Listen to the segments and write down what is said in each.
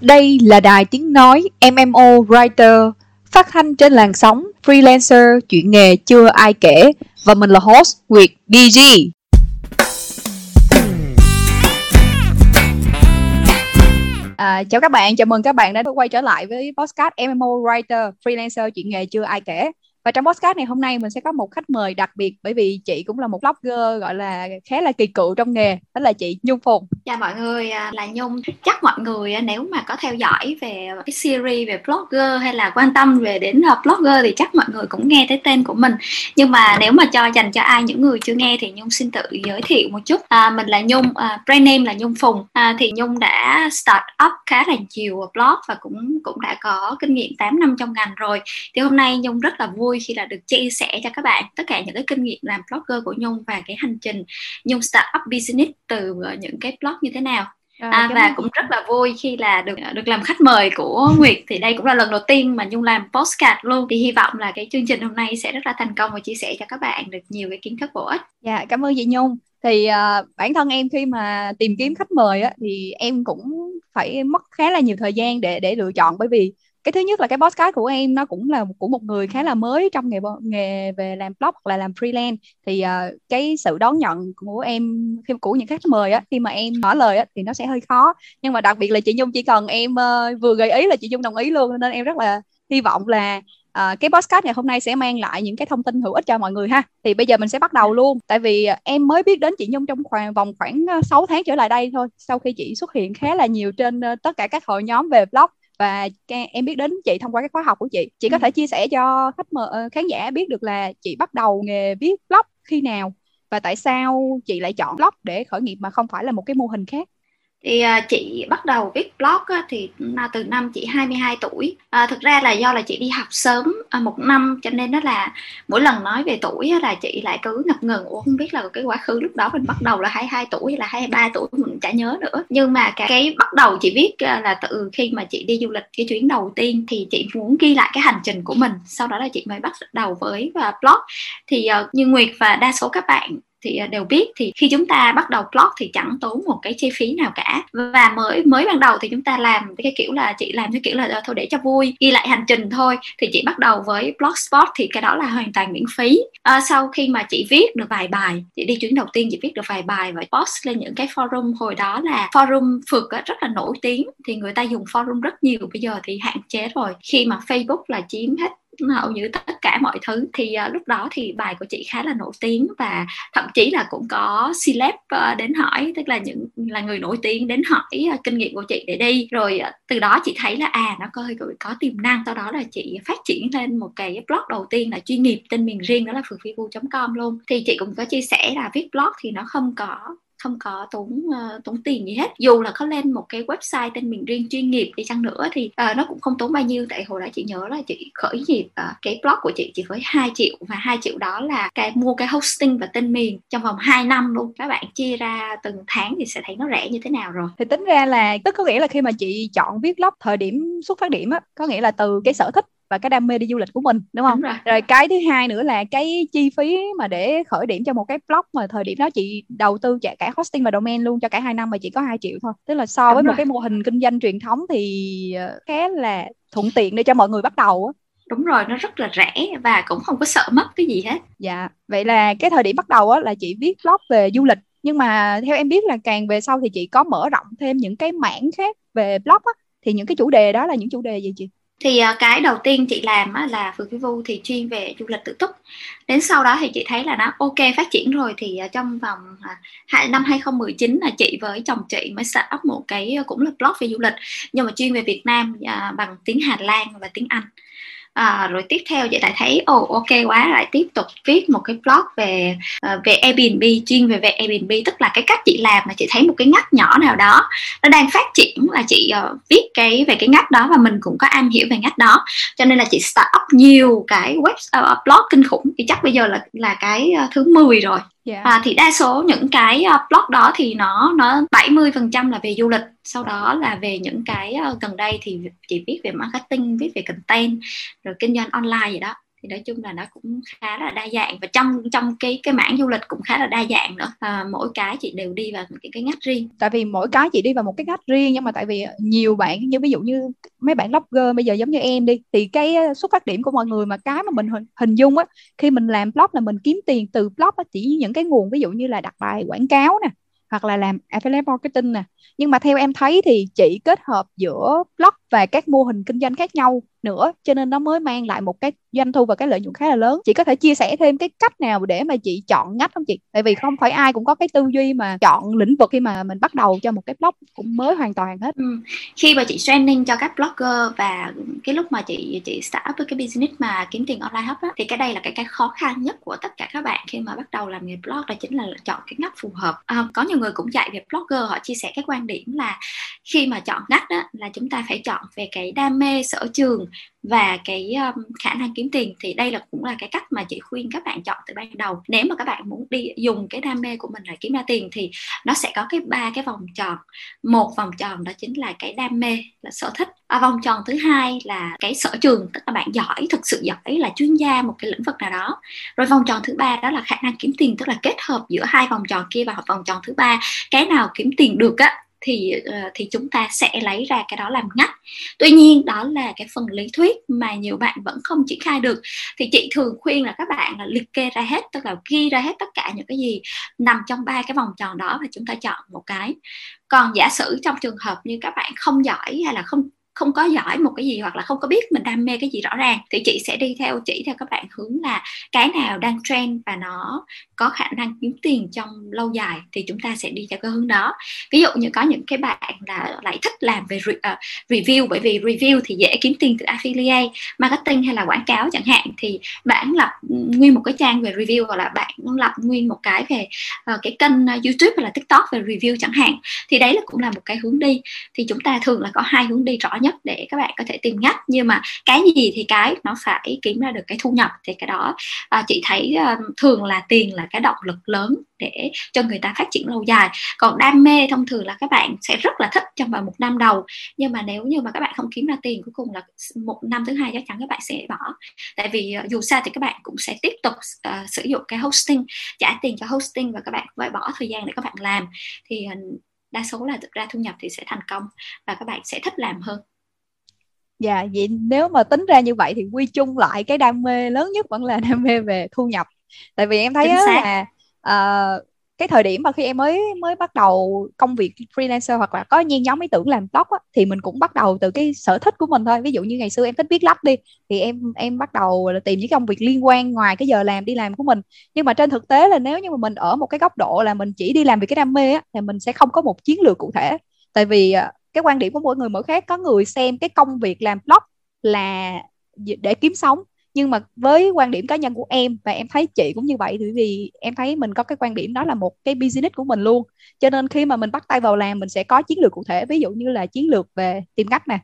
Đây là đài tiếng nói MMO Writer, phát thanh trên làn sóng freelancer chuyện nghề chưa ai kể và mình là host Nguyệt DG. À, chào các bạn, chào mừng các bạn đã quay trở lại với podcast MMO Writer freelancer chuyện nghề chưa ai kể. Và trong podcast này hôm nay mình sẽ có một khách mời đặc biệt bởi vì chị cũng là một blogger gọi là khá là kỳ cựu trong nghề, đó là chị Nhung Phùng. Chào mọi người, à, là Nhung. Chắc mọi người à, nếu mà có theo dõi về cái series về blogger hay là quan tâm về đến à, blogger thì chắc mọi người cũng nghe tới tên của mình. Nhưng mà nếu mà cho dành cho ai những người chưa nghe thì Nhung xin tự giới thiệu một chút. À, mình là Nhung, à, brand name là Nhung Phùng. À, thì Nhung đã start up khá là nhiều blog và cũng cũng đã có kinh nghiệm 8 năm trong ngành rồi. Thì hôm nay Nhung rất là vui vui khi là được chia sẻ cho các bạn tất cả những cái kinh nghiệm làm blogger của Nhung và cái hành trình Nhung start up business từ ờ, những cái blog như thế nào à, và cũng rất là vui khi là được được làm khách mời của Nguyệt thì đây cũng là lần đầu tiên mà Nhung làm postcard luôn thì hy vọng là cái chương trình hôm nay sẽ rất là thành công và chia sẻ cho các bạn được nhiều cái kiến thức bổ ích. Dạ cảm ơn chị Nhung. Thì uh, bản thân em khi mà tìm kiếm khách mời á thì em cũng phải mất khá là nhiều thời gian để để lựa chọn bởi vì cái thứ nhất là cái podcast của em nó cũng là của một người khá là mới trong nghề nghề về làm blog hoặc là làm freelance. Thì uh, cái sự đón nhận của em khi của những khách mời á khi mà em mở lời á thì nó sẽ hơi khó. Nhưng mà đặc biệt là chị Nhung chỉ cần em uh, vừa gợi ý là chị Nhung đồng ý luôn nên em rất là hy vọng là uh, cái podcast ngày hôm nay sẽ mang lại những cái thông tin hữu ích cho mọi người ha. Thì bây giờ mình sẽ bắt đầu luôn. Tại vì ờ, em mới biết đến chị Nhung trong khoảng vòng khoảng 6 tháng trở lại đây thôi sau khi chị xuất hiện khá là nhiều trên uh, tất cả các hội nhóm về blog và em biết đến chị thông qua cái khóa học của chị chị có ừ. thể chia sẻ cho khách mời ờ, khán giả biết được là chị bắt đầu nghề viết blog khi nào và tại sao chị lại chọn blog để khởi nghiệp mà không phải là một cái mô hình khác thì à, chị bắt đầu viết blog á, thì từ năm chị 22 tuổi. À, thực ra là do là chị đi học sớm à, một năm cho nên đó là mỗi lần nói về tuổi á, là chị lại cứ ngập ngừng. Ủa không biết là cái quá khứ lúc đó mình bắt đầu là 22 tuổi hay là 23 tuổi mình chả nhớ nữa. Nhưng mà cái, cái bắt đầu chị viết à, là từ khi mà chị đi du lịch cái chuyến đầu tiên thì chị muốn ghi lại cái hành trình của mình. Sau đó là chị mới bắt đầu với và blog. Thì uh, như Nguyệt và đa số các bạn thì à, đều biết thì khi chúng ta bắt đầu blog thì chẳng tốn một cái chi phí nào cả. Và mới mới ban đầu thì chúng ta làm cái kiểu là chị làm cái kiểu là à, thôi để cho vui ghi lại hành trình thôi. Thì chị bắt đầu với blogspot thì cái đó là hoàn toàn miễn phí. À, sau khi mà chị viết được vài bài chị đi chuyến đầu tiên chị viết được vài bài và post lên những cái forum. Hồi đó là forum phượt rất là nổi tiếng thì người ta dùng forum rất nhiều. Bây giờ thì hạn chế rồi. Khi mà facebook là chiếm hết hầu như tất cả mọi thứ. Thì uh, lúc đó thì bài của chị khá là nổi tiếng và thậm chí là cũng có celeb uh, ờ, đến hỏi tức là những là người nổi tiếng đến hỏi uh, kinh nghiệm của chị để đi. Rồi uh, từ đó chị thấy là à nó có có tiềm năng. Sau đó là chị phát triển lên một cái blog đầu tiên là chuyên nghiệp tên miền riêng đó là phượtvivu.com luôn. Thì chị cũng có chia sẻ là viết blog thì nó không có không có tốn uh, tốn tiền gì hết. Dù là có lên một cái website tên miền riêng chuyên nghiệp đi chăng nữa thì uh, nó cũng không tốn bao nhiêu. Tại hồi đó chị nhớ là chị khởi nghiệp uh, ờ, cái blog của chị chỉ với 2 triệu và 2 triệu đó là cái mua cái hosting và tên miền trong vòng 2 năm luôn. Các bạn chia ra từng tháng thì sẽ thấy nó rẻ như thế nào rồi. Thì tính ra là tức có nghĩa là khi mà chị chọn viết blog thời điểm xuất phát điểm á có nghĩa là từ cái sở thích và cái đam mê đi du lịch của mình đúng không? Đúng rồi. rồi cái thứ hai nữa là cái chi phí mà để khởi điểm cho một cái blog mà thời điểm đó chị đầu tư trả cả hosting và domain luôn cho cả hai năm mà chỉ có 2 triệu thôi. Tức là so đúng với rồi. một cái mô hình kinh doanh truyền thống thì ờ, khá là thuận tiện để cho mọi người bắt đầu á. Đúng rồi nó rất là rẻ và cũng không có sợ mất cái gì hết. Dạ vậy là cái thời điểm bắt đầu á là chị viết blog về du lịch. Nhưng mà theo em biết là càng về sau thì chị có mở rộng thêm những cái mảng khác về blog á. Thì những cái chủ đề đó là những chủ đề gì chị thì uh, cái đầu tiên chị làm á, là Phường Phi Vu thì chuyên về du lịch tự túc. Đến sau đó thì chị thấy là nó ok phát triển rồi thì uh, trong vòng uh, năm 2019 là chị với chồng chị mới start up một cái uh, cũng là blog về du lịch nhưng mà chuyên về Việt Nam uh, bằng tiếng Hà Lan và tiếng Anh à, rồi tiếp theo chị lại thấy ồ oh, ok quá lại tiếp tục viết một cái blog về uh, về Airbnb chuyên về về Airbnb tức là cái cách chị làm mà chị thấy một cái ngách nhỏ nào đó nó đang phát triển là chị uh, viết cái về cái ngách đó và mình cũng có am hiểu về ngách đó. Cho nên là chị start up nhiều cái web uh, blog kinh khủng. Thì chắc bây giờ là là cái uh, thứ 10 rồi. Yeah. À, thì đa số những cái uh, blog đó thì nó nó 70% là về du lịch sau đó là về những cái uh, gần đây thì chỉ viết về marketing viết về content rồi kinh doanh online gì đó thì nói chung là nó cũng khá là đa dạng và trong trong cái cái mảng du lịch cũng khá là đa dạng nữa. À, mỗi cái chị đều đi vào một cái, cái ngách riêng. Tại vì mỗi cái chị đi vào một cái ngách riêng nhưng mà tại vì nhiều bạn như ví dụ như mấy bạn blogger bây giờ giống như em đi thì cái xuất phát điểm của mọi người mà cái mà mình hình, hình dung á khi mình làm blog là mình kiếm tiền từ blog á chỉ những cái nguồn ví dụ như là đặt bài quảng cáo nè hoặc là làm affiliate marketing nè. Nhưng mà theo em thấy thì chị kết hợp giữa blog và các mô hình kinh doanh khác nhau nữa. Cho nên nó mới mang lại một cái doanh thu và cái lợi nhuận khá là lớn. Chị có thể chia sẻ thêm cái cách nào để mà chị chọn ngách không chị? Tại vì không phải ai cũng có cái tư duy mà chọn lĩnh vực khi mà mình bắt đầu cho một cái blog cũng mới hoàn toàn hết. Ừ. khi mà chị training cho các blogger và cái lúc mà chị chị start với cái business mà kiếm tiền online hub á, thì cái đây là cái cái khó khăn nhất của tất cả các bạn khi mà bắt đầu làm nghề blog đó chính là chọn cái ngách phù hợp. À, có nhiều người cũng dạy về blogger họ chia sẻ cái quan điểm là khi mà chọn ngách đó là chúng ta phải chọn về cái đam mê sở trường và cái um, khả năng kiếm tiền thì đây là cũng là cái cách mà chị khuyên các bạn chọn từ ban đầu. Nếu mà các bạn muốn đi dùng cái đam mê của mình để kiếm ra tiền thì nó sẽ có cái ba cái vòng tròn. Một vòng tròn đó chính là cái đam mê là sở thích. À, vòng tròn thứ hai là cái sở trường tức là bạn giỏi thực sự giỏi là chuyên gia một cái lĩnh vực nào đó. Rồi vòng tròn thứ ba đó là khả năng kiếm tiền tức là kết hợp giữa hai vòng tròn kia và vòng tròn thứ ba. Cái nào kiếm tiền được á thì ờ, thì chúng ta sẽ lấy ra cái đó làm ngách. Tuy nhiên, đó là cái phần lý thuyết mà nhiều bạn vẫn không triển khai được. Thì chị thường khuyên là các bạn là liệt kê ra hết, tức là ghi ra hết tất cả những cái gì nằm trong ba cái vòng tròn đó và chúng ta chọn một cái. Còn giả sử trong trường hợp như các bạn không giỏi hay là không không có giỏi một cái gì hoặc là không có biết mình đam mê cái gì rõ ràng thì chị sẽ đi theo chỉ theo các bạn hướng là cái nào đang trend và nó có khả năng kiếm tiền trong lâu dài thì chúng ta sẽ đi theo cái hướng đó. Ví dụ như có những cái bạn là lại thích làm về re, uh, review bởi vì review thì dễ kiếm tiền từ affiliate marketing hay là quảng cáo chẳng hạn thì bạn lập nguyên một cái trang về review hoặc là bạn lập nguyên một cái về uh, cái kênh ờ, youtube hoặc là tiktok về review chẳng hạn thì đấy là cũng là một cái hướng đi. Thì chúng ta thường là có hai hướng đi rõ nhất để các bạn có thể tìm ngách nhưng mà cái gì thì cái nó phải kiếm ra được cái thu nhập thì cái đó. À, chị thấy uh, thường là tiền là cái động lực lớn để cho người ta phát triển lâu dài. Còn đam mê thông thường là các bạn sẽ rất là thích trong vòng một năm đầu. Nhưng mà nếu như mà các bạn không kiếm ra tiền cuối cùng là một năm thứ hai chắc chắn các bạn sẽ bỏ. Tại vì ờ, dù sao thì các bạn cũng sẽ tiếp tục uh, sử dụng cái hosting trả tiền cho hosting và các bạn phải bỏ thời gian để các bạn làm. Thì uh, đa số là thực ra thu nhập thì sẽ thành công và các bạn sẽ thích làm hơn. Dạ, vậy nếu mà tính ra như vậy thì quy chung lại cái đam mê lớn nhất vẫn là đam mê về thu nhập. Tại vì em thấy á, là uh, cái thời điểm mà khi em mới mới bắt đầu công việc freelancer hoặc là có nhen nhóm ý tưởng làm blog á, thì mình cũng bắt đầu từ cái sở thích của mình thôi. Ví dụ như ngày xưa em thích viết lách đi thì em em bắt đầu là tìm những công việc liên quan ngoài cái giờ làm đi làm của mình. Nhưng mà trên thực tế là nếu như mà mình ở một cái góc độ là mình chỉ đi làm vì cái đam mê á, thì mình sẽ không có một chiến lược cụ thể. Tại vì uh, cái quan điểm của mỗi người mỗi khác có người xem cái công việc làm blog là để kiếm sống. Nhưng mà với quan điểm cá nhân của em và em thấy chị cũng như vậy bởi vì em thấy mình có cái quan điểm đó là một cái business của mình luôn. Cho nên khi mà mình bắt tay vào làm mình sẽ có chiến lược cụ thể. Ví dụ như là chiến lược về tìm cách nè.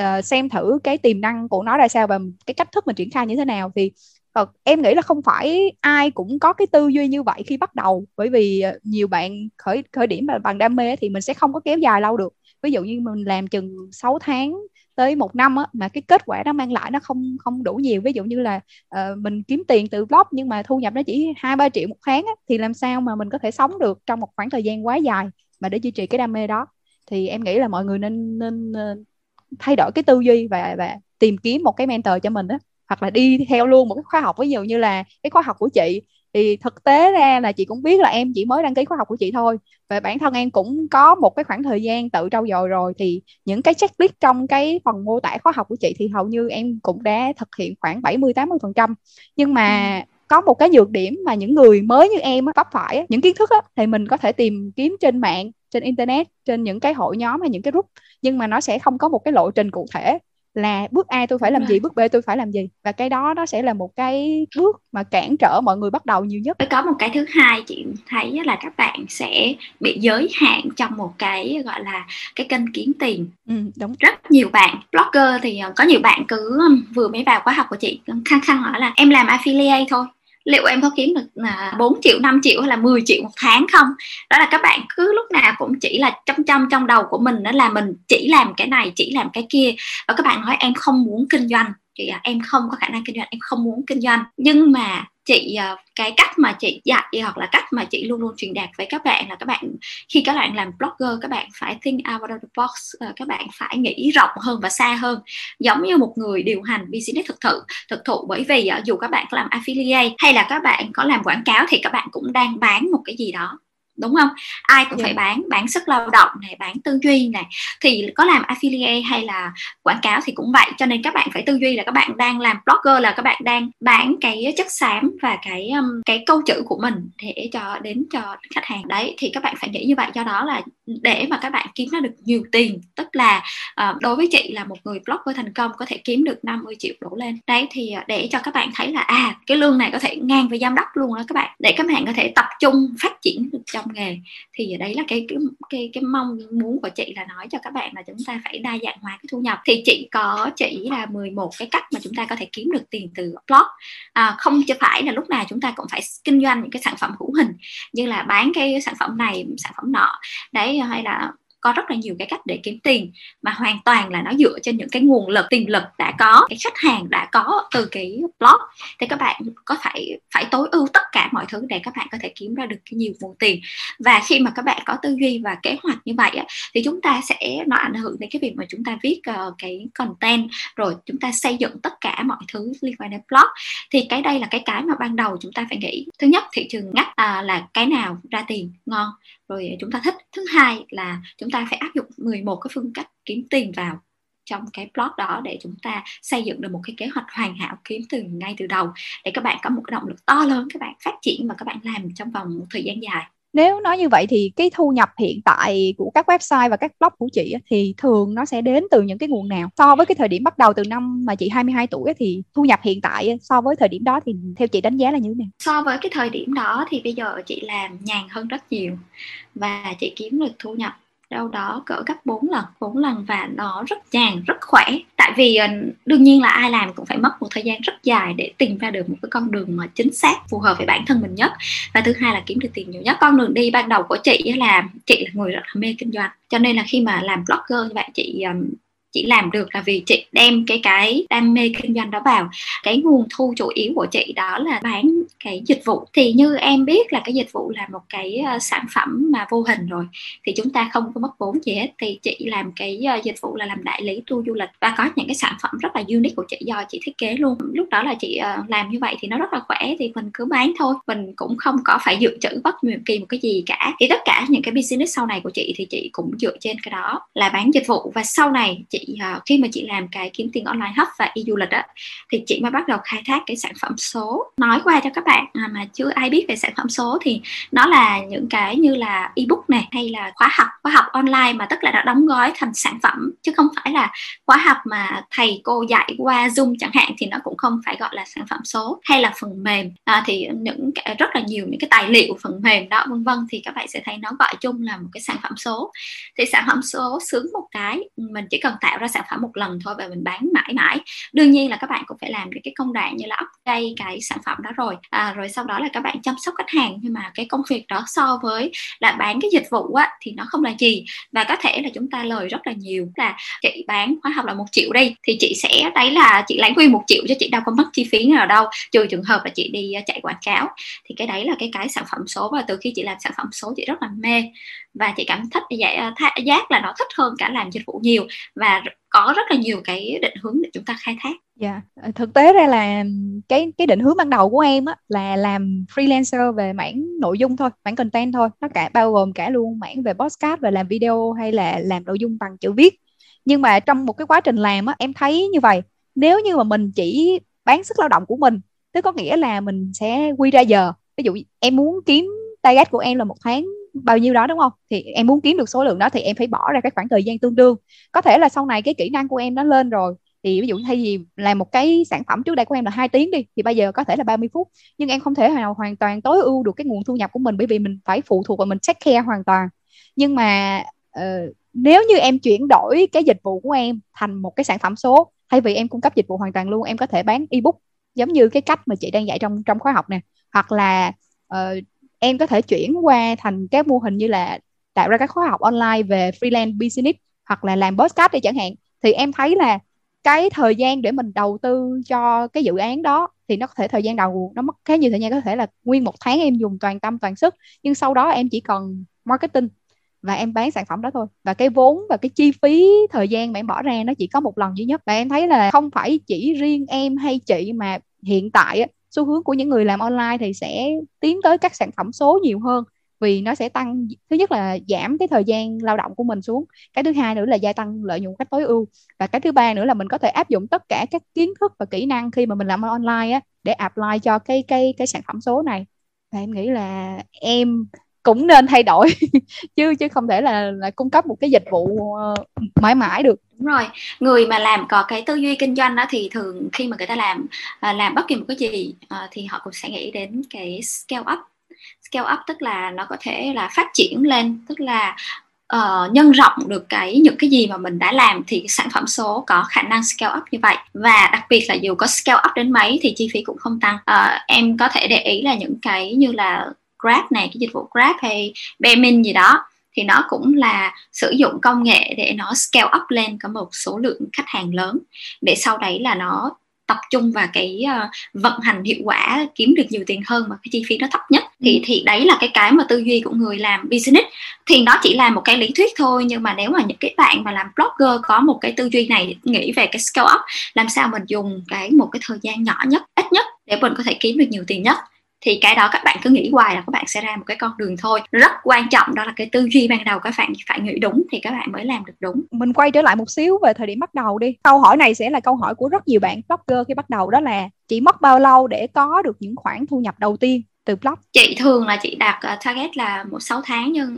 Uh, xem thử cái tiềm năng của nó ra sao và cái cách thức mình triển khai như thế nào. Thì uh, em nghĩ là không phải ai cũng có cái tư duy như vậy khi bắt đầu. Bởi vì uh, nhiều bạn khởi khởi điểm bằng đam mê thì mình sẽ không có kéo dài lâu được ví dụ như mình làm chừng 6 tháng tới một năm á, mà cái kết quả nó mang lại nó không không đủ nhiều. Ví dụ như là uh, mình kiếm tiền từ blog nhưng mà thu nhập nó chỉ hai ba triệu một tháng á, thì làm sao mà mình có thể sống được trong một khoảng thời gian quá dài mà để duy trì cái đam mê đó? Thì em nghĩ là mọi người nên nên ờ, thay đổi cái tư duy và và tìm kiếm một cái mentor cho mình đó hoặc là đi theo luôn một cái khóa học. Ví dụ như là cái khóa học của chị thì thực tế ra là chị cũng biết là em chỉ mới đăng ký khóa học của chị thôi. Và bản thân em cũng có một cái khoảng thời gian tự trau dồi rồi. Thì những cái checklist trong cái phần mô tả khóa học của chị thì hầu như em cũng đã thực hiện khoảng 70 80 phần trăm. Nhưng mà ừ. có một cái nhược điểm mà những người mới như em vấp phải những kiến thức á, thì mình có thể tìm kiếm trên mạng trên internet trên những cái hội nhóm hay những cái group. Nhưng mà nó sẽ không có một cái lộ trình cụ thể là bước A tôi phải làm gì bước B tôi phải làm gì? Và cái đó nó sẽ là một cái bước mà cản trở mọi người bắt đầu nhiều nhất. Có một cái thứ hai chị thấy là các bạn sẽ bị giới hạn trong một cái gọi là cái kênh kiếm tiền. Ừ, đúng. Rất nhiều bạn blogger thì ờ, có nhiều bạn cứ vừa mới vào khóa học của chị khăng khăng hỏi là em làm affiliate thôi liệu em có kiếm được là 4 triệu 5 triệu hay là 10 triệu một tháng không? Đó là các bạn cứ lúc nào cũng chỉ là trong trong trong đầu của mình đó là mình chỉ làm cái này chỉ làm cái kia. Và các bạn nói em không muốn kinh doanh. Chị à, em không có khả năng kinh doanh em không muốn kinh doanh. Nhưng mà chị ờ, cái cách mà chị dạy hoặc là cách mà chị luôn luôn truyền đạt với các bạn là các bạn, khi các bạn làm blogger, các bạn phải think out of the box ờ, các bạn phải nghĩ rộng hơn và xa hơn, giống như một người điều hành business thực thụ thực thụ. Bởi vì ờ, dù các bạn có làm affiliate hay là các bạn có làm quảng cáo thì các bạn cũng đang bán một cái gì đó đúng không? Ai cũng yeah. phải dạ. bán bán sức lao động này bán tư duy này. Thì có làm affiliate hay là quảng cáo thì cũng vậy. Cho nên các bạn phải tư duy là các bạn đang làm blogger là các bạn đang bán cái chất xám và cái um, cái câu chữ của mình để cho đến cho khách hàng. Đấy thì các bạn phải nghĩ như vậy. Do đó là để mà các bạn kiếm ra được nhiều tiền. Tức là uh, đối với chị là một người blogger thành công có thể kiếm được 50 triệu đổ lên. Đấy thì uh, để cho các bạn thấy là à cái lương này có thể ngang với giám đốc luôn đó các bạn. Để các bạn có thể tập trung phát triển được trong nghề thì đấy là cái cái cái cái mong muốn của chị là nói cho các bạn là chúng ta phải đa dạng hóa cái thu nhập. Thì chị có chỉ là 11 cái cách mà chúng ta có thể kiếm được tiền từ blog. À, không chỉ phải là lúc nào chúng ta cũng phải kinh doanh những cái sản phẩm hữu hình như là bán cái sản phẩm này sản phẩm nọ. Đấy hay là có rất là nhiều cái cách để kiếm tiền mà hoàn toàn là nó dựa trên những cái nguồn lực tiền lực đã có cái khách hàng đã có từ cái blog. Thì các bạn có phải phải tối ưu tất cả mọi thứ để các bạn có thể kiếm ra được cái nhiều nguồn tiền. Và khi mà các bạn có tư duy và kế hoạch như vậy thì chúng ta sẽ nó ảnh hưởng đến cái việc mà chúng ta viết uh, cái content rồi chúng ta xây dựng tất cả mọi thứ liên quan đến blog. Thì cái đây là cái cái mà ban đầu chúng ta phải nghĩ. Thứ nhất thị trường ngắt à, là cái nào ra tiền ngon? Rồi chúng ta thích. Thứ hai là chúng ta phải áp dụng 11 cái phương cách kiếm tiền vào trong cái plot đó để chúng ta xây dựng được một cái kế hoạch hoàn hảo kiếm tiền ngay từ đầu. Để các bạn có một cái động lực to lớn, các bạn phát triển và các bạn làm trong vòng một thời gian dài nếu nói như vậy thì cái thu nhập hiện tại của các website và các blog của chị thì thường nó sẽ đến từ những cái nguồn nào? So với cái thời điểm bắt đầu từ năm mà chị 22 tuổi thì thu nhập hiện tại so với thời điểm đó thì theo chị đánh giá là như thế nào? So với cái thời điểm đó thì bây giờ chị làm nhàn hơn rất nhiều và chị kiếm được thu nhập đâu đó cỡ gấp 4 lần 4 lần và nó rất nhàn, rất khỏe. Tại vì ờ, đương nhiên là ai làm cũng phải mất một thời gian rất dài để tìm ra được một cái con đường mà chính xác, phù hợp với bản thân mình nhất. Và thứ hai là kiếm được tiền nhiều nhất. Con đường đi ban đầu của chị là chị là người rất là mê kinh doanh. Cho nên là khi mà làm blogger như vậy, chị chị làm được là vì chị đem cái cái đam mê kinh doanh đó vào. Cái nguồn thu chủ yếu của chị đó là bán cái dịch vụ. Thì như em biết là cái dịch vụ là một cái ờ, sản phẩm mà vô hình rồi, thì chúng ta không có mất vốn gì hết. Thì chị làm cái ờ, dịch vụ là làm đại lý tour du lịch và có những cái sản phẩm rất là unique của chị do chị thiết kế luôn. Lúc đó là chị ờ, làm như vậy thì nó rất là khỏe thì mình cứ bán thôi. Mình cũng không có phải dự trữ bất kỳ một cái gì cả. Thì tất cả những cái business sau này của chị thì chị cũng dựa trên cái đó là bán dịch vụ. Và sau này chị uh, khi mà chị làm cái kiếm tiền online hub và e du lịch á thì chị mới bắt đầu khai thác cái sản phẩm số. Nói qua cho các bạn à, mà chưa ai biết về sản phẩm số thì nó là những cái như là ebook này hay là khóa học khóa học online mà tức là đã đóng gói thành sản phẩm chứ không phải là khóa học mà thầy cô dạy qua zoom chẳng hạn thì nó cũng không phải gọi là sản phẩm số hay là phần mềm. À, thì những cái, rất là nhiều những cái tài liệu phần mềm đó vân vân thì các bạn sẽ thấy nó gọi chung là một cái sản phẩm số. Thì sản phẩm số sướng một cái mình chỉ cần tạo tạo ra sản phẩm một lần thôi và mình bán mãi mãi. Đương nhiên là các bạn cũng phải làm những cái công đoạn như là update cái sản phẩm đó rồi. À, rồi sau đó là các bạn chăm sóc khách hàng nhưng mà cái công việc đó so với là bán cái dịch vụ á thì nó không là gì. Và có thể là chúng ta lời rất là nhiều là chị bán khóa học là một triệu đi thì chị sẽ đấy là chị lấy nguyên một triệu cho chị đâu có mất chi phí nào đâu trừ trường hợp là chị đi ờ, chạy quảng cáo. Thì cái đấy là cái cái sản phẩm số và từ khi chị làm sản phẩm số chị rất là mê và chị cảm thích vậy à, giác là nó thích hơn cả làm dịch vụ nhiều và có rất là nhiều cái định hướng để chúng ta khai thác. Dạ, yeah. thực tế ra là cái cái định hướng ban đầu của em á là làm freelancer về mảng nội dung thôi, mảng content thôi. Nó cả bao gồm cả luôn mảng về podcast và làm video hay là làm nội dung bằng chữ viết. Nhưng mà trong một cái quá trình làm á em thấy như vậy, nếu như mà mình chỉ bán sức lao động của mình, tức có nghĩa là mình sẽ quy ra giờ. Ví dụ em muốn kiếm target của em là một tháng bao nhiêu đó đúng không? Thì em muốn kiếm được số lượng đó thì em phải bỏ ra cái khoảng thời gian tương đương. Có thể là sau này cái kỹ năng của em nó lên rồi thì ví dụ thay vì làm một cái sản phẩm trước đây của em là hai tiếng đi thì bây giờ có thể là 30 phút. Nhưng em không thể nào hoàn toàn tối ưu được cái nguồn thu nhập của mình bởi vì mình phải phụ thuộc vào mình check care hoàn toàn. Nhưng mà uh, nếu như em chuyển đổi cái dịch vụ của em thành một cái sản phẩm số thay vì em cung cấp dịch vụ hoàn toàn luôn em có thể bán ebook giống như cái cách mà chị đang dạy trong trong khóa học nè. Hoặc là uh, em có thể chuyển qua thành các mô hình như là tạo ra các khóa học online về freelance business hoặc là làm podcast đi chẳng hạn. Thì em thấy là cái thời gian để mình đầu tư cho cái dự án đó thì nó có thể thời gian đầu nó mất khá nhiều thời gian, có thể là nguyên một tháng em dùng toàn tâm toàn sức, nhưng sau đó em chỉ cần marketing và em bán sản phẩm đó thôi. Và cái vốn và cái chi phí thời gian mà em bỏ ra nó chỉ có một lần duy nhất. Và em thấy là không phải chỉ riêng em hay chị mà hiện tại xu hướng của những người làm online thì sẽ tiến tới các sản phẩm số nhiều hơn vì nó sẽ tăng thứ nhất là giảm cái thời gian lao động của mình xuống cái thứ hai nữa là gia tăng lợi nhuận cách tối ưu và cái thứ ba nữa là mình có thể áp dụng tất cả các kiến thức và kỹ năng khi mà mình làm online á để apply cho cái cái cái sản phẩm số này. Và em nghĩ là em cũng nên thay đổi chứ chứ không thể là là cung cấp một cái dịch vụ uh, mãi mãi được đúng rồi. Người mà làm có cái tư duy kinh doanh đó thì thường khi mà người ta làm à, làm bất kỳ một cái gì à, thì họ cũng sẽ nghĩ đến cái scale up. Scale up tức là nó có thể là phát triển lên tức là uh, nhân rộng được cái những cái gì mà mình đã làm thì sản phẩm số có khả năng scale up như vậy. Và đặc biệt là dù có scale up đến mấy thì chi phí cũng không tăng. Uh, em có thể để ý là những cái như là Grab này cái dịch vụ Grab hay Bemin gì đó thì nó cũng là sử dụng công nghệ để nó scale up lên có một số lượng khách hàng lớn. Để sau đấy là nó tập trung vào cái uh, vận hành hiệu quả kiếm được nhiều tiền hơn mà cái chi phí nó thấp nhất. Thì ừ. thì đấy là cái cái mà tư duy của người làm business. Thì nó chỉ là một cái lý thuyết thôi nhưng mà nếu mà những cái bạn mà làm blogger có một cái tư duy này nghĩ về cái scale up làm sao mình dùng cái một cái thời gian nhỏ nhất ít nhất để mình có thể kiếm được nhiều tiền nhất thì cái đó các bạn cứ nghĩ hoài là các bạn sẽ ra một cái con đường thôi. Rất quan trọng đó là cái tư duy ban đầu các bạn phải nghĩ đúng thì các bạn mới làm được đúng. Mình quay trở lại một xíu về thời điểm bắt đầu đi. Câu hỏi này sẽ là câu hỏi của rất nhiều bạn blogger khi bắt đầu đó là chỉ mất bao lâu để có được những khoản thu nhập đầu tiên từ blog? Chị thường là chị đặt uh, target là một sáu tháng nhưng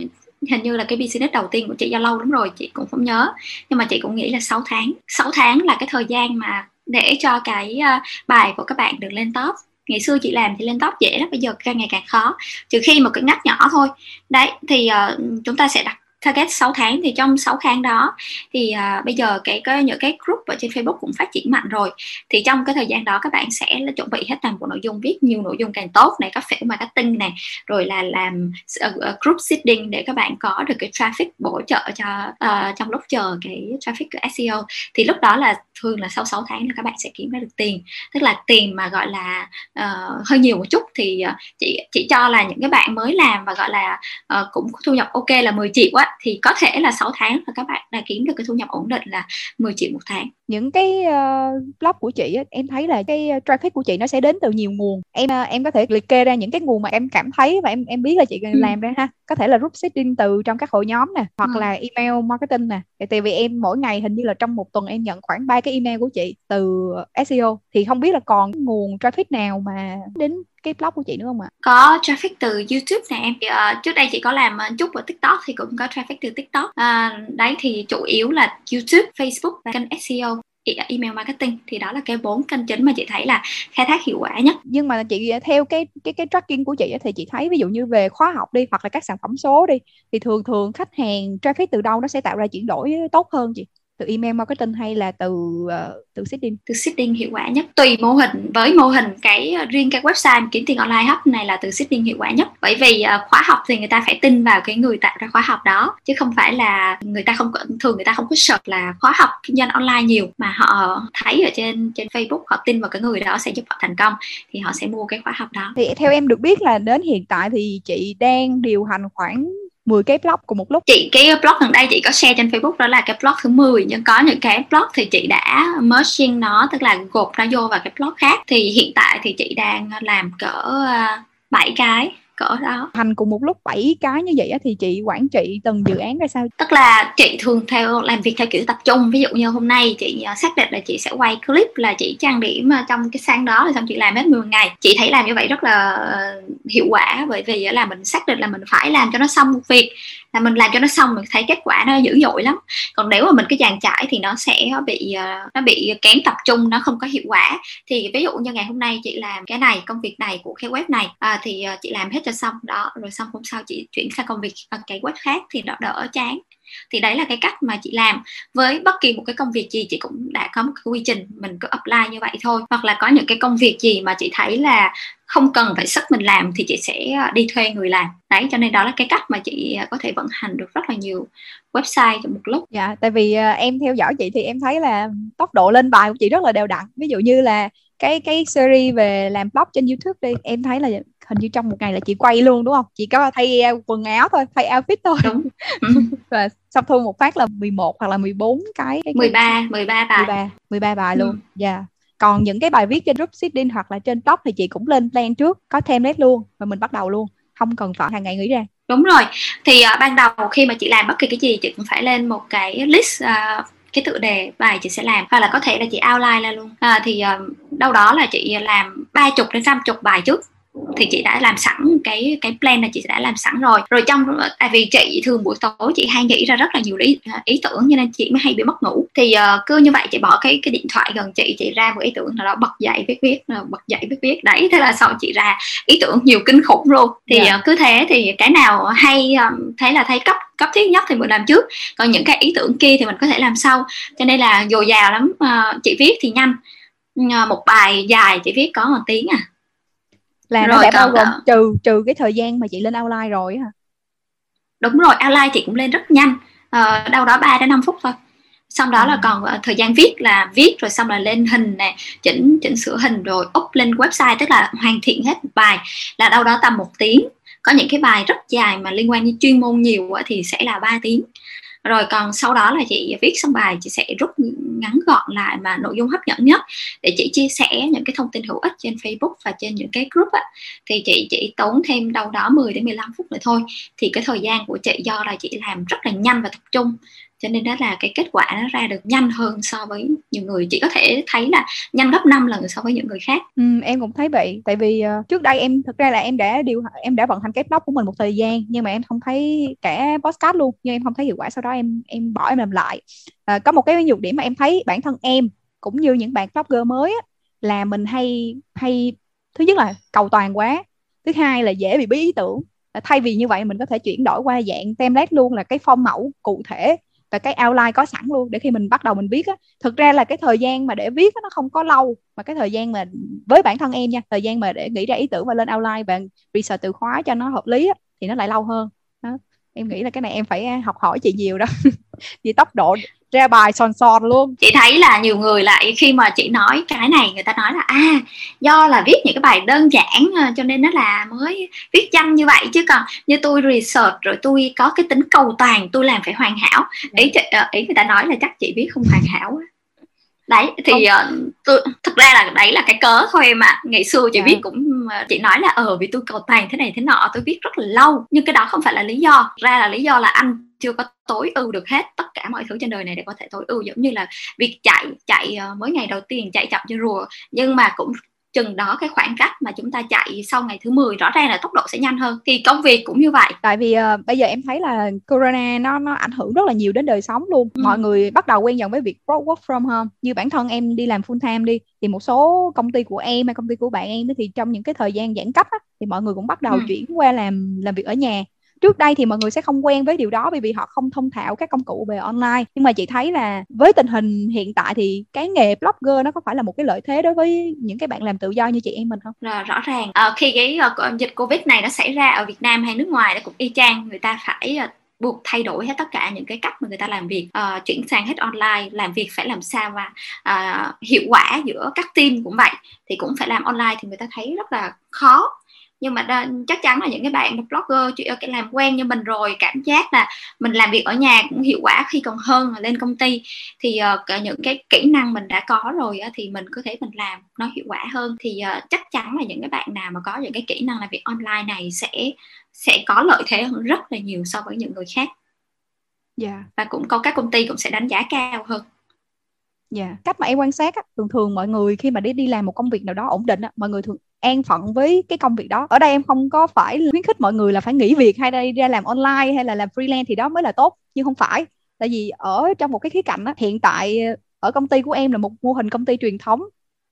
hình như là cái business đầu tiên của chị do lâu lắm rồi chị cũng không nhớ. Nhưng mà chị cũng nghĩ là 6 tháng. 6 tháng là cái thời gian mà để cho cái uh, bài của các bạn được lên top ngày xưa chị làm thì lên top dễ lắm bây giờ càng ngày càng khó. Trừ khi một cái ngách nhỏ thôi. Đấy thì uh, chúng ta sẽ đặt target 6 tháng thì trong 6 tháng đó thì uh, bây giờ cái có những cái group ở trên Facebook cũng phát triển mạnh rồi. Thì trong cái thời gian đó các bạn sẽ là chuẩn bị hết toàn bộ nội dung viết nhiều nội dung càng tốt này các phễu marketing này rồi là làm uh, group seeding để các bạn có được cái traffic bổ trợ cho uh, trong lúc chờ cái traffic của SEO thì lúc đó là thường là sau 6 tháng là các bạn sẽ kiếm ra được tiền. Tức là tiền mà gọi là uh, hơi nhiều một chút thì uh, chị chị cho là những cái bạn mới làm và gọi là uh, cũng thu nhập ok là 10 triệu á thì có thể là 6 tháng là các bạn đã kiếm được cái thu nhập ổn định là 10 triệu một tháng. Những cái uh, blog của chị em thấy là cái traffic của chị nó sẽ đến từ nhiều nguồn. Em uh, em có thể liệt kê ra những cái nguồn mà em cảm thấy và em em biết là chị ừ. làm ra ha. Có thể là group setting từ trong các hội nhóm nè hoặc ừ. là email marketing nè. Tại vì em mỗi ngày hình như là trong một tuần em nhận khoảng ba cái email của chị từ SEO thì không biết là còn nguồn traffic nào mà đến cái blog của chị nữa không ạ? Có traffic từ YouTube nè em. Uh, trước đây chị có làm uh, chút ở TikTok thì cũng có traffic từ TikTok. Uh, đấy thì chủ yếu là YouTube, Facebook và kênh SEO email marketing thì đó là cái bốn kênh chính mà chị thấy là khai thác hiệu quả nhất nhưng mà chị theo cái cái cái tracking của chị thì chị thấy ví dụ như về khóa học đi hoặc là các sản phẩm số đi thì thường thường khách hàng traffic từ đâu nó sẽ tạo ra chuyển đổi tốt hơn chị từ email marketing hay là từ uh, từ seeding từ seeding hiệu quả nhất. Tùy mô hình với mô hình cái ờ, riêng cái website kiếm tiền online hub này là từ seeding hiệu quả nhất. Bởi vì uh, khóa học thì người ta phải tin vào cái người tạo ra khóa học đó chứ không phải là người ta không thường người ta không có search là khóa học kinh doanh online nhiều mà họ thấy ở trên trên Facebook họ tin vào cái người đó sẽ giúp họ thành công thì họ sẽ mua cái khóa học đó. Thì theo em được biết là đến hiện tại thì chị đang điều hành khoảng 10 cái blog cùng một lúc. Chị, cái blog gần đây chị có share trên Facebook đó là cái blog thứ 10 nhưng có những cái blog thì chị đã merging nó, tức là gộp nó vô vào cái blog khác. Thì hiện tại thì chị đang làm cỡ à, 7 cái cỡ đó. Thành cùng một lúc 7 cái như vậy thì chị quản trị từng dự án ra sao? Tức là chị thường theo làm việc theo kiểu tập trung. Ví dụ như hôm nay chị à, xác định là chị sẽ quay clip là chị trang điểm trong cái sang đó rồi xong chị làm hết 10 ngày. Chị thấy làm như vậy rất là ờ, hiệu quả bởi vì là mình xác định là mình phải làm cho nó xong một việc là mình làm cho nó xong mình thấy kết quả nó dữ dội lắm. Còn nếu mà mình cứ dàn trải thì nó sẽ bị ờ, nó bị kém tập trung nó không có hiệu quả. Thì ví dụ như ngày hôm nay chị làm cái này công việc này của cái web này à, thì ờ, chị làm hết cho xong. Đó rồi xong hôm sau chị chuyển sang công việc cái web khác thì nó đỡ chán. Thì đấy là cái cách mà chị làm. Với bất kỳ một cái công việc gì chị cũng đã có một cái quy trình mình cứ apply như vậy thôi. Hoặc là có những cái công việc gì mà chị thấy là không cần phải sức mình làm thì chị sẽ à, đi thuê người làm. Đấy cho nên đó là cái cách mà chị à, có thể vận hành được rất là nhiều website trong một lúc. Dạ tại vì uh, em theo dõi chị thì em thấy là tốc độ lên bài của chị rất là đều đặn. Ví dụ như là cái cái series về làm blog trên YouTube đi em thấy là hình như trong một ngày là chị quay luôn đúng không? Chị có thay quần áo thôi thay outfit thôi. Đúng. Và xong thu một phát là 11 hoặc là 14 cái, cái 13 13 bài. 13 13 bài luôn. Dạ. yeah còn những cái bài viết trên group hoặc là trên blog thì chị cũng lên plan trước có thêm template luôn và mình bắt đầu luôn không cần phải hàng ngày nghĩ ra. Đúng rồi. Thì uh, ban đầu khi mà chị làm bất kỳ cái gì chị cũng phải lên một cái list uh, cái tựa đề bài chị sẽ làm hoặc là có thể là chị outline ra luôn. À, thì uh, đâu đó là chị làm ba chục đến năm chục bài trước thì chị đã làm sẵn cái cái plan là chị đã làm sẵn rồi. Rồi trong tại vì chị thường buổi tối chị hay nghĩ ra rất là nhiều ý, ý tưởng cho nên chị mới hay bị mất ngủ. Thì uh, cứ như vậy chị bỏ cái cái điện thoại gần chị chị ra một ý tưởng nào đó bật dậy viết viết bật dậy viết viết. Đấy thế là sau chị ra ý tưởng nhiều kinh khủng luôn. Thì yeah. Dạ. uh, cứ thế thì cái nào hay um, thấy là thấy cấp cấp thiết nhất thì mình làm trước. Còn những cái ý tưởng kia thì mình có thể làm sau. Cho nên là dồi dào lắm uh, chị viết thì nhanh. Uh, một bài dài chị viết có một tiếng à là rồi, nó sẽ bao gồm trừ trừ cái thời gian mà chị lên outline rồi hả? Đúng rồi outline chị cũng lên rất nhanh. Uh, đâu đó 3 đến 5 phút thôi. Xong đó à. là còn uh, thời gian viết là viết rồi xong là lên hình nè chỉnh chỉnh sửa hình rồi up lên website tức là hoàn thiện hết bài. Là đâu đó tầm một tiếng. Có những cái bài rất dài mà liên quan đến chuyên môn nhiều thì sẽ là 3 tiếng rồi còn sau đó là chị viết xong bài, chị sẽ rút ngắn gọn lại mà nội dung hấp dẫn nhất để chị chia sẻ những cái thông tin hữu ích trên Facebook và trên những cái group á. Thì chị chỉ tốn thêm đâu đó 10 đến 15 phút nữa thôi. Thì cái thời gian của chị do là chị làm rất là nhanh và tập trung cho nên đó là cái kết quả nó ra được nhanh hơn so với nhiều người. Chỉ có thể thấy là nhanh gấp 5 lần so với những người khác. Ừ, em cũng thấy vậy. Tại vì uh, trước đây em thực ra là em đã điều em đã vận hành cái blog của mình một thời gian nhưng mà em không thấy cả podcast luôn nhưng em không thấy hiệu quả. Sau đó em em bỏ em làm lại. Uh, có một cái nhược điểm mà em thấy bản thân em cũng như những bạn blogger mới á, là mình hay hay thứ nhất là cầu toàn quá thứ hai là dễ bị bí ý tưởng. Ờ, thay vì như vậy mình có thể chuyển đổi qua dạng template luôn là cái phong mẫu cụ thể và cái outline có sẵn luôn để khi mình bắt đầu mình viết á thực ra là cái thời gian mà để viết á, nó không có lâu mà cái thời gian mà với bản thân em nha thời gian mà để nghĩ ra ý tưởng và lên outline và research từ khóa cho nó hợp lý á, thì nó lại lâu hơn đó. em nghĩ là cái này em phải học hỏi chị nhiều đó vì tốc độ ra bài sòn sòn luôn. Chị thấy là nhiều người lại khi mà chị nói cái này người ta nói là à do là viết những cái bài đơn giản ờ, cho nên nó là mới viết nhanh như vậy. Chứ còn như tôi research rồi tôi có cái tính cầu toàn tôi làm phải hoàn hảo. Ý ờ, ý người ta nói là chắc chị viết không hoàn hảo đấy thì uh, tôi thực ra là đấy là cái cớ thôi mà ngày xưa chị yeah. Dạ. viết cũng chị nói là ờ vì tôi cầu toàn thế này thế nọ tôi viết rất là lâu nhưng cái đó không phải là lý do ra là lý do là anh chưa có tối ưu được hết tất cả mọi thứ trên đời này để có thể tối ưu giống như là việc chạy chạy uh, mới ngày đầu tiên chạy chậm như rùa nhưng mà cũng chừng đó cái khoảng cách mà chúng ta chạy sau ngày thứ 10 rõ ràng là tốc độ sẽ nhanh hơn. Thì công việc cũng như vậy. Tại vì uh, bây giờ em thấy là corona nó nó ảnh hưởng rất là nhiều đến đời sống luôn. Ừ. mọi người bắt đầu quen dần với việc work from home. Như bản thân em đi làm full time đi thì một số công ty của em hay công ty của bạn em thì trong những cái thời gian giãn cách á, thì mọi người cũng bắt đầu ừ. chuyển qua làm làm việc ở nhà trước đây thì mọi người sẽ không quen với điều đó bởi vì họ không thông thạo các công cụ về online. Nhưng mà chị thấy là với tình hình hiện tại thì cái nghề blogger nó có phải là một cái lợi thế đối với những cái bạn làm tự do như chị em mình không? Rồi, rõ ràng. À, khi cái uh, dịch covid này nó xảy ra ở Việt Nam hay nước ngoài nó cũng y chang. Người ta phải uh, buộc thay đổi hết tất cả những cái cách mà người ta làm việc uh, chuyển sang hết online làm việc phải làm sao và uh, hiệu quả giữa các team cũng vậy. Thì cũng phải làm online thì người ta thấy rất là khó nhưng mà đa, chắc chắn là những cái bạn blogger cái làm quen như mình rồi cảm giác là mình làm việc ở nhà cũng hiệu quả khi còn hơn là lên công ty thì uh, những cái kỹ năng mình đã có rồi uh, thì mình có thể mình làm nó hiệu quả hơn thì uh, chắc chắn là những cái bạn nào mà có những cái kỹ năng làm việc online này sẽ sẽ có lợi thế hơn rất là nhiều so với những người khác yeah. Dạ. và cũng có các công ty cũng sẽ đánh giá cao hơn Dạ, yeah. cách mà em quan sát á, thường thường mọi người khi mà đi đi làm một công việc nào đó ổn định á, mọi người thường an phận với cái công việc đó. Ở đây em không có phải khuyến khích mọi người là phải nghỉ việc hay đi ra làm online hay là làm freelance thì đó mới là tốt, nhưng không phải. Tại vì ở trong một cái khía cạnh á, hiện tại ờ, ở công ty của em là một mô hình công ty truyền thống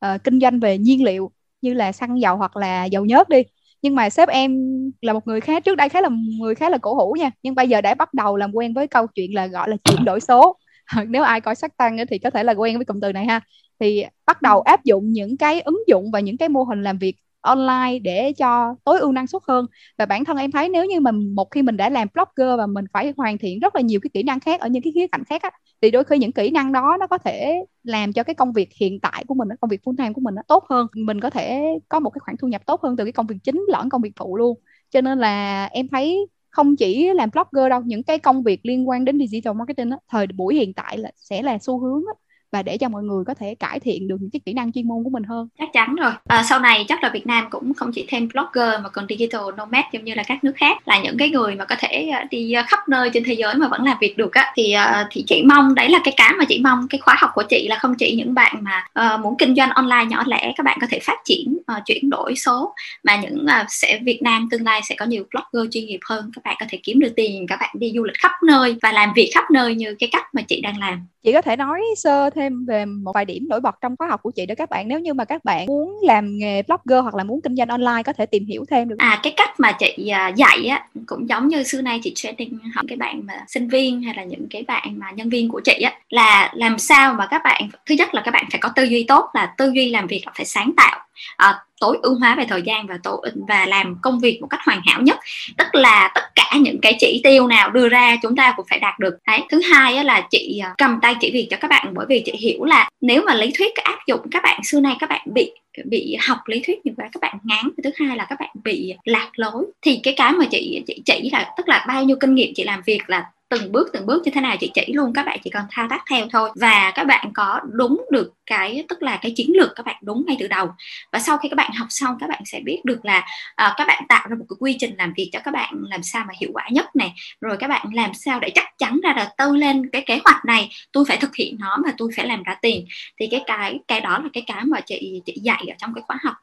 uh, kinh doanh về nhiên liệu như là xăng dầu hoặc là dầu nhớt đi nhưng mà sếp em là một người khá trước đây khá là người khá là cổ hủ nha nhưng bây giờ đã bắt đầu làm quen với câu chuyện là gọi là chuyển đổi số nếu ai coi sắc tăng thì có thể là quen với cụm từ này ha thì bắt đầu áp dụng những cái ứng dụng và những cái mô hình làm việc online để cho tối ưu năng suất hơn. Và bản thân em thấy nếu như mà một khi mình đã làm blogger và mình phải hoàn thiện rất là nhiều cái kỹ năng khác ở những cái khía cạnh khác á, thì đôi khi những kỹ năng đó nó có thể làm cho cái công việc hiện tại của mình công việc full time của mình nó tốt hơn. Mình có thể có một cái khoản thu nhập tốt hơn từ cái công việc chính lẫn công việc phụ luôn. Cho nên là em thấy không chỉ làm blogger đâu những cái công việc liên quan đến digital marketing đó, thời buổi hiện tại là sẽ là xu hướng đó và để cho mọi người có thể cải thiện được những cái kỹ năng chuyên môn của mình hơn. Chắc chắn rồi. À, sau này chắc là Việt Nam cũng không chỉ thêm blogger mà còn digital nomad giống như là các nước khác là những cái người mà có thể à, đi à, khắp nơi trên thế giới mà vẫn làm việc được á. Thì à, thì chị mong đấy là cái cái mà chị mong cái khóa học của chị là không chỉ những bạn mà uh, muốn kinh doanh online nhỏ lẻ các bạn có thể phát triển uh, chuyển đổi số mà những uh, sẽ Việt Nam tương lai sẽ có nhiều blogger chuyên nghiệp hơn. Các bạn có thể kiếm được tiền các bạn đi du lịch khắp nơi và làm việc khắp nơi như cái cách mà chị đang làm chị có thể nói sơ thêm về một vài điểm nổi bật trong khóa học của chị để các bạn. Nếu như mà các bạn muốn làm nghề blogger hoặc là muốn kinh doanh online, có thể tìm hiểu thêm được. À cái cách mà chị à, dạy á, cũng giống như xưa nay chị training học cái bạn mà sinh viên hay là những cái bạn mà nhân viên của chị á, là làm sao mà các bạn, thứ nhất là các bạn phải có tư duy tốt, là tư duy làm việc là phải sáng tạo à, tối ưu hóa về thời gian và tối và làm công việc một cách hoàn hảo nhất. Tức là tất cả những cái chỉ tiêu nào đưa ra chúng ta cũng phải đạt được. Đấy thứ hai là chị ờ, cầm tay chỉ việc cho các bạn bởi vì chị hiểu là nếu mà lý thuyết áp dụng các bạn xưa nay các bạn bị bị học lý thuyết như vậy các bạn ngán. Thứ hai là các bạn bị lạc lối. Thì cái cái mà chị chị chỉ là tức là bao nhiêu kinh nghiệm chị làm việc là từng bước từng bước như thế nào chị? Chỉ luôn các bạn chỉ cần thao tác theo thôi. Và các bạn có đúng được cái tức là cái chiến lược các bạn đúng ngay từ đầu. Và sau khi các bạn học xong các bạn sẽ biết được là uh, các bạn tạo ra một cái quy trình làm việc cho các bạn làm sao mà hiệu quả nhất này. Rồi các bạn làm sao để chắc chắn ra là tôi lên cái kế hoạch này tôi phải thực hiện nó mà tôi phải làm ra tiền. Thì cái cái cái đó là cái cái mà chị chị dạy ở trong cái khóa học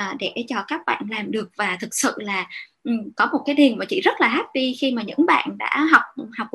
uh, để cho các bạn làm được. Và thực sự là Ừ, có một cái điều mà chị rất là happy khi mà những bạn đã học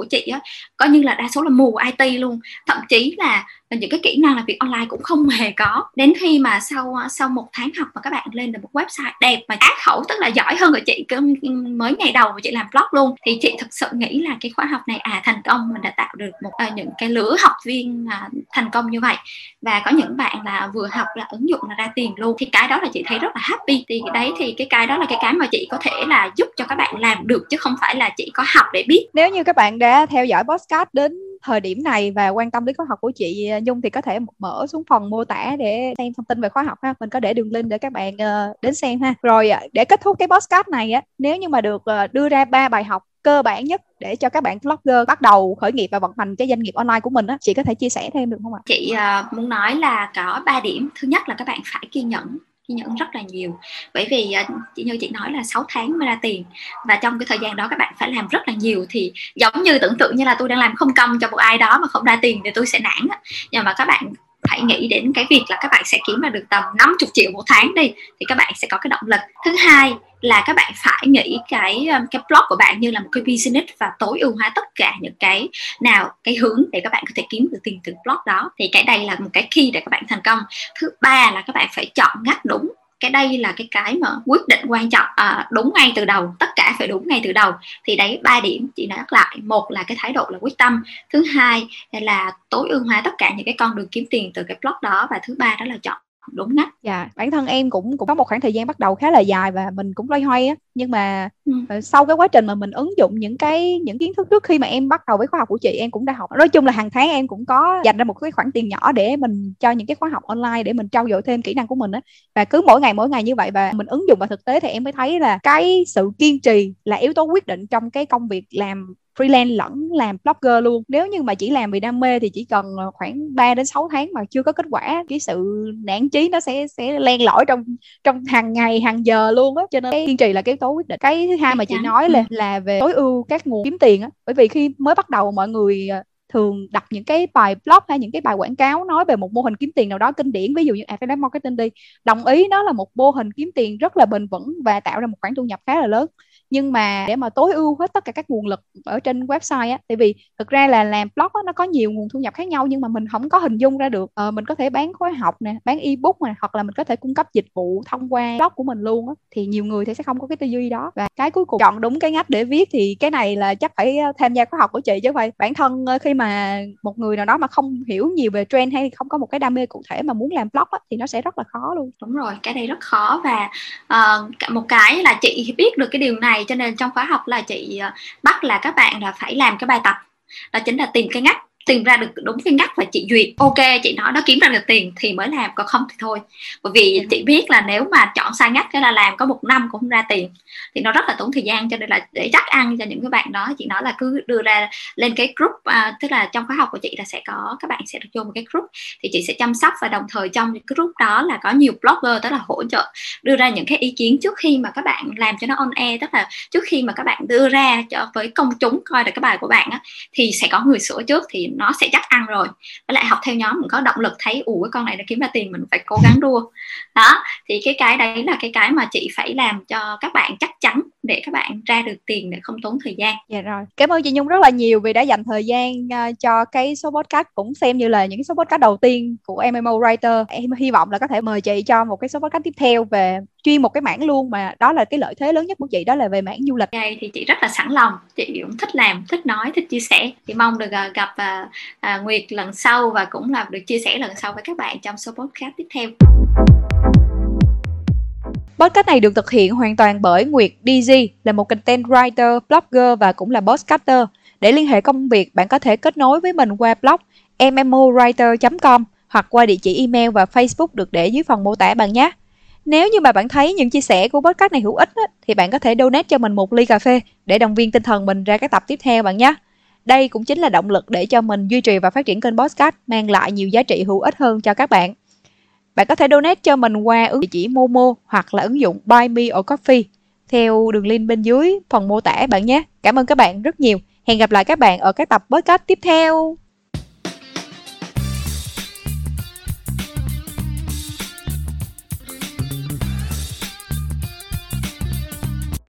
của chị á coi như là đa số là mù IT luôn. Thậm chí là những cái kỹ năng làm việc online cũng không hề có. Đến khi mà sau sau một tháng học mà các bạn lên được một website đẹp mà ác khẩu tức là giỏi hơn của chị ừ, mới ngày đầu mà chị làm blog luôn thì chị thực sự nghĩ là cái khóa học này à thành công mình đã tạo được một à, những cái lứa học viên à, thành công như vậy. Và có những bạn là vừa học là ứng dụng là ra tiền luôn. Thì cái đó là chị thấy rất là happy. Thì đấy thì cái cái đó là cái cái mà chị có thể là giúp cho các bạn làm được chứ không phải là chỉ có học để biết. Nếu như các bạn đã theo dõi podcast đến thời điểm này và quan tâm đến khóa học của chị Nhung thì có thể mở xuống phần mô tả để xem thông tin về khóa học ha. Mình có để đường link để các bạn ờ, đến xem ha. Rồi ờ, để kết thúc cái podcast này á nếu như mà được ờ, đưa ra ba bài học cơ bản nhất để cho các bạn blogger bắt đầu khởi nghiệp và vận hành cái doanh nghiệp online của mình á chị có thể chia sẻ thêm được không ạ? Chị uh, muốn nói là có ba điểm. Thứ nhất là các bạn phải kiên nhẫn chị nhận rất là nhiều. Bởi vì à, chị chỉ như chị nói là 6 tháng mới ra tiền. Và trong cái thời gian đó các bạn phải làm rất là nhiều thì giống như tưởng tượng như là tôi đang làm không công cho một ai đó mà không ra tiền thì tôi sẽ nản nhưng mà các bạn hãy nghĩ đến cái việc là các bạn sẽ kiếm ra được tầm 50 triệu một tháng đi, thì các bạn sẽ có cái động lực. Thứ hai là các bạn phải nghĩ cái um, cái blog của bạn như là một cái business và tối ưu hóa tất cả những cái nào, cái hướng để các bạn có thể kiếm được tiền từ blog đó. Thì cái đây là một cái key để các bạn thành công. Thứ ba là các bạn phải chọn ngắt đúng cái đây là cái cái mà quyết định quan trọng à, đúng ngay từ đầu tất cả phải đúng ngay từ đầu. Thì đấy ba điểm chị nói lại. Một là cái thái độ là quyết tâm thứ hai là tối ưu hóa tất cả những cái con đường kiếm tiền từ cái blog đó và thứ ba đó là chọn đúng ngắt dạ bản thân em cũng cũng có một khoảng thời gian bắt đầu khá là dài và mình cũng loay hoay á. Nhưng mà ừ. Ờ, sau cái quá trình mà mình ứng dụng những cái những kiến thức trước khi mà em bắt đầu với khóa học của chị em cũng đã học. Nói chung là hàng tháng em cũng có dành ra một cái khoản tiền nhỏ để mình cho những cái khóa học online để mình trau dồi thêm kỹ năng của mình á. Và cứ mỗi ngày mỗi ngày như vậy và mình ứng dụng vào thực tế thì em mới thấy là cái sự kiên trì là yếu tố quyết định trong cái công việc làm freelance lẫn làm blogger luôn. Nếu như mà chỉ làm vì đam mê thì chỉ cần ờ, khoảng 3 đến 6 tháng mà chưa có kết quả cái sự nản chí nó sẽ sẽ len lỏi trong trong hàng ngày hàng giờ luôn á. Cho nên kiên trì là cái yếu tố quyết định. Cái thứ hai mà chị nói là là về tối ưu các nguồn kiếm tiền á. Bởi vì khi mới bắt đầu mọi người ờ, thường đặt những cái bài blog hay những cái bài quảng cáo nói về một mô hình kiếm tiền nào đó kinh điển ví dụ như affiliate marketing đi đồng ý nó là một mô hình kiếm tiền rất là bền vững và tạo ra một khoản thu nhập khá là lớn nhưng mà để mà tối ưu hết tất cả các nguồn lực ở trên website á tại vì thực ra là làm blog á, nó có nhiều nguồn thu nhập khác nhau nhưng mà mình không có hình dung ra được. Ờ, mình có thể bán khóa học nè bán ebook nè hoặc là mình có thể cung cấp dịch vụ thông qua blog của mình luôn á thì nhiều người thì sẽ không có cái tư duy đó. Và cái cuối cùng chọn đúng cái ngách để viết thì cái này là chắc phải ờ, tham gia khóa học của chị chứ phải bản thân ờ, khi mà một người nào đó mà không hiểu nhiều về trend hay không có một cái đam mê cụ thể mà muốn làm blog á, thì nó sẽ rất là khó luôn. Đúng rồi cái này rất khó và uh, một cái là chị biết được cái điều này cho nên trong khóa học là chị ờ, bắt là các bạn là phải làm cái bài tập. Đó chính là tìm cái ngách tìm ra được đúng cái ngách và chị duyệt. Ok chị nói nó kiếm ra được tiền thì mới làm còn không thì thôi. Bởi vì ừ. chị biết là nếu mà chọn sai ngách cái là làm có một năm cũng không ra tiền. Thì nó rất là tốn thời gian cho nên là để chắc ăn cho những cái bạn đó chị nói là cứ đưa ra lên cái group à, tức là trong khóa học của chị là sẽ có các bạn sẽ được vô một cái group. Thì chị sẽ chăm sóc và đồng thời trong cái group đó là có nhiều blogger tức là hỗ trợ đưa ra những cái ý kiến trước khi mà các bạn làm cho nó on air. Tức là trước khi mà các bạn đưa ra cho với công chúng coi được cái bài của bạn á, thì sẽ có người sửa trước thì nó sẽ chắc ăn rồi. Với lại học theo nhóm mình có động lực thấy ủ cái con này nó kiếm ra tiền, mình phải cố gắng đua. Đó, thì cái cái đấy là cái cái mà chị phải làm cho các bạn chắc chắn để các bạn ra được tiền để không tốn thời gian. Dạ rồi. Cảm ơn chị nhung rất là nhiều vì đã dành thời gian uh, cho cái số podcast cũng xem như là những số podcast đầu tiên của MMO Writer. Em hy vọng là có thể mời chị cho một cái số podcast tiếp theo về chuyên một cái mảng luôn mà đó là cái lợi thế lớn nhất của chị đó là về mảng du lịch. Này thì chị rất là sẵn lòng. Chị cũng thích làm thích nói thích chia sẻ. Thì mong được uh, gặp uh, uh, Nguyệt lần sau và cũng là được chia sẻ lần sau với các bạn trong số podcast tiếp theo Podcast này được thực hiện hoàn toàn bởi Nguyệt DZ là một content writer, blogger và cũng là podcaster. Để liên hệ công việc, bạn có thể kết nối với mình qua blog mmowriter.com hoặc qua địa chỉ email và Facebook được để dưới phần mô tả bạn nhé. Nếu như mà bạn thấy những chia sẻ của podcast này hữu ích á, thì bạn có thể donate cho mình một ly cà phê để động viên tinh thần mình ra các tập tiếp theo bạn nhé. Đây cũng chính là động lực để cho mình duy trì và phát triển kênh podcast mang lại nhiều giá trị hữu ích hơn cho các bạn. Bạn có thể donate cho mình qua ứng chỉ Momo hoặc là ứng dụng Buy Me or Coffee theo đường link bên dưới phần mô tả bạn nhé. Cảm ơn các bạn rất nhiều. Hẹn gặp lại các bạn ở các tập podcast tiếp theo.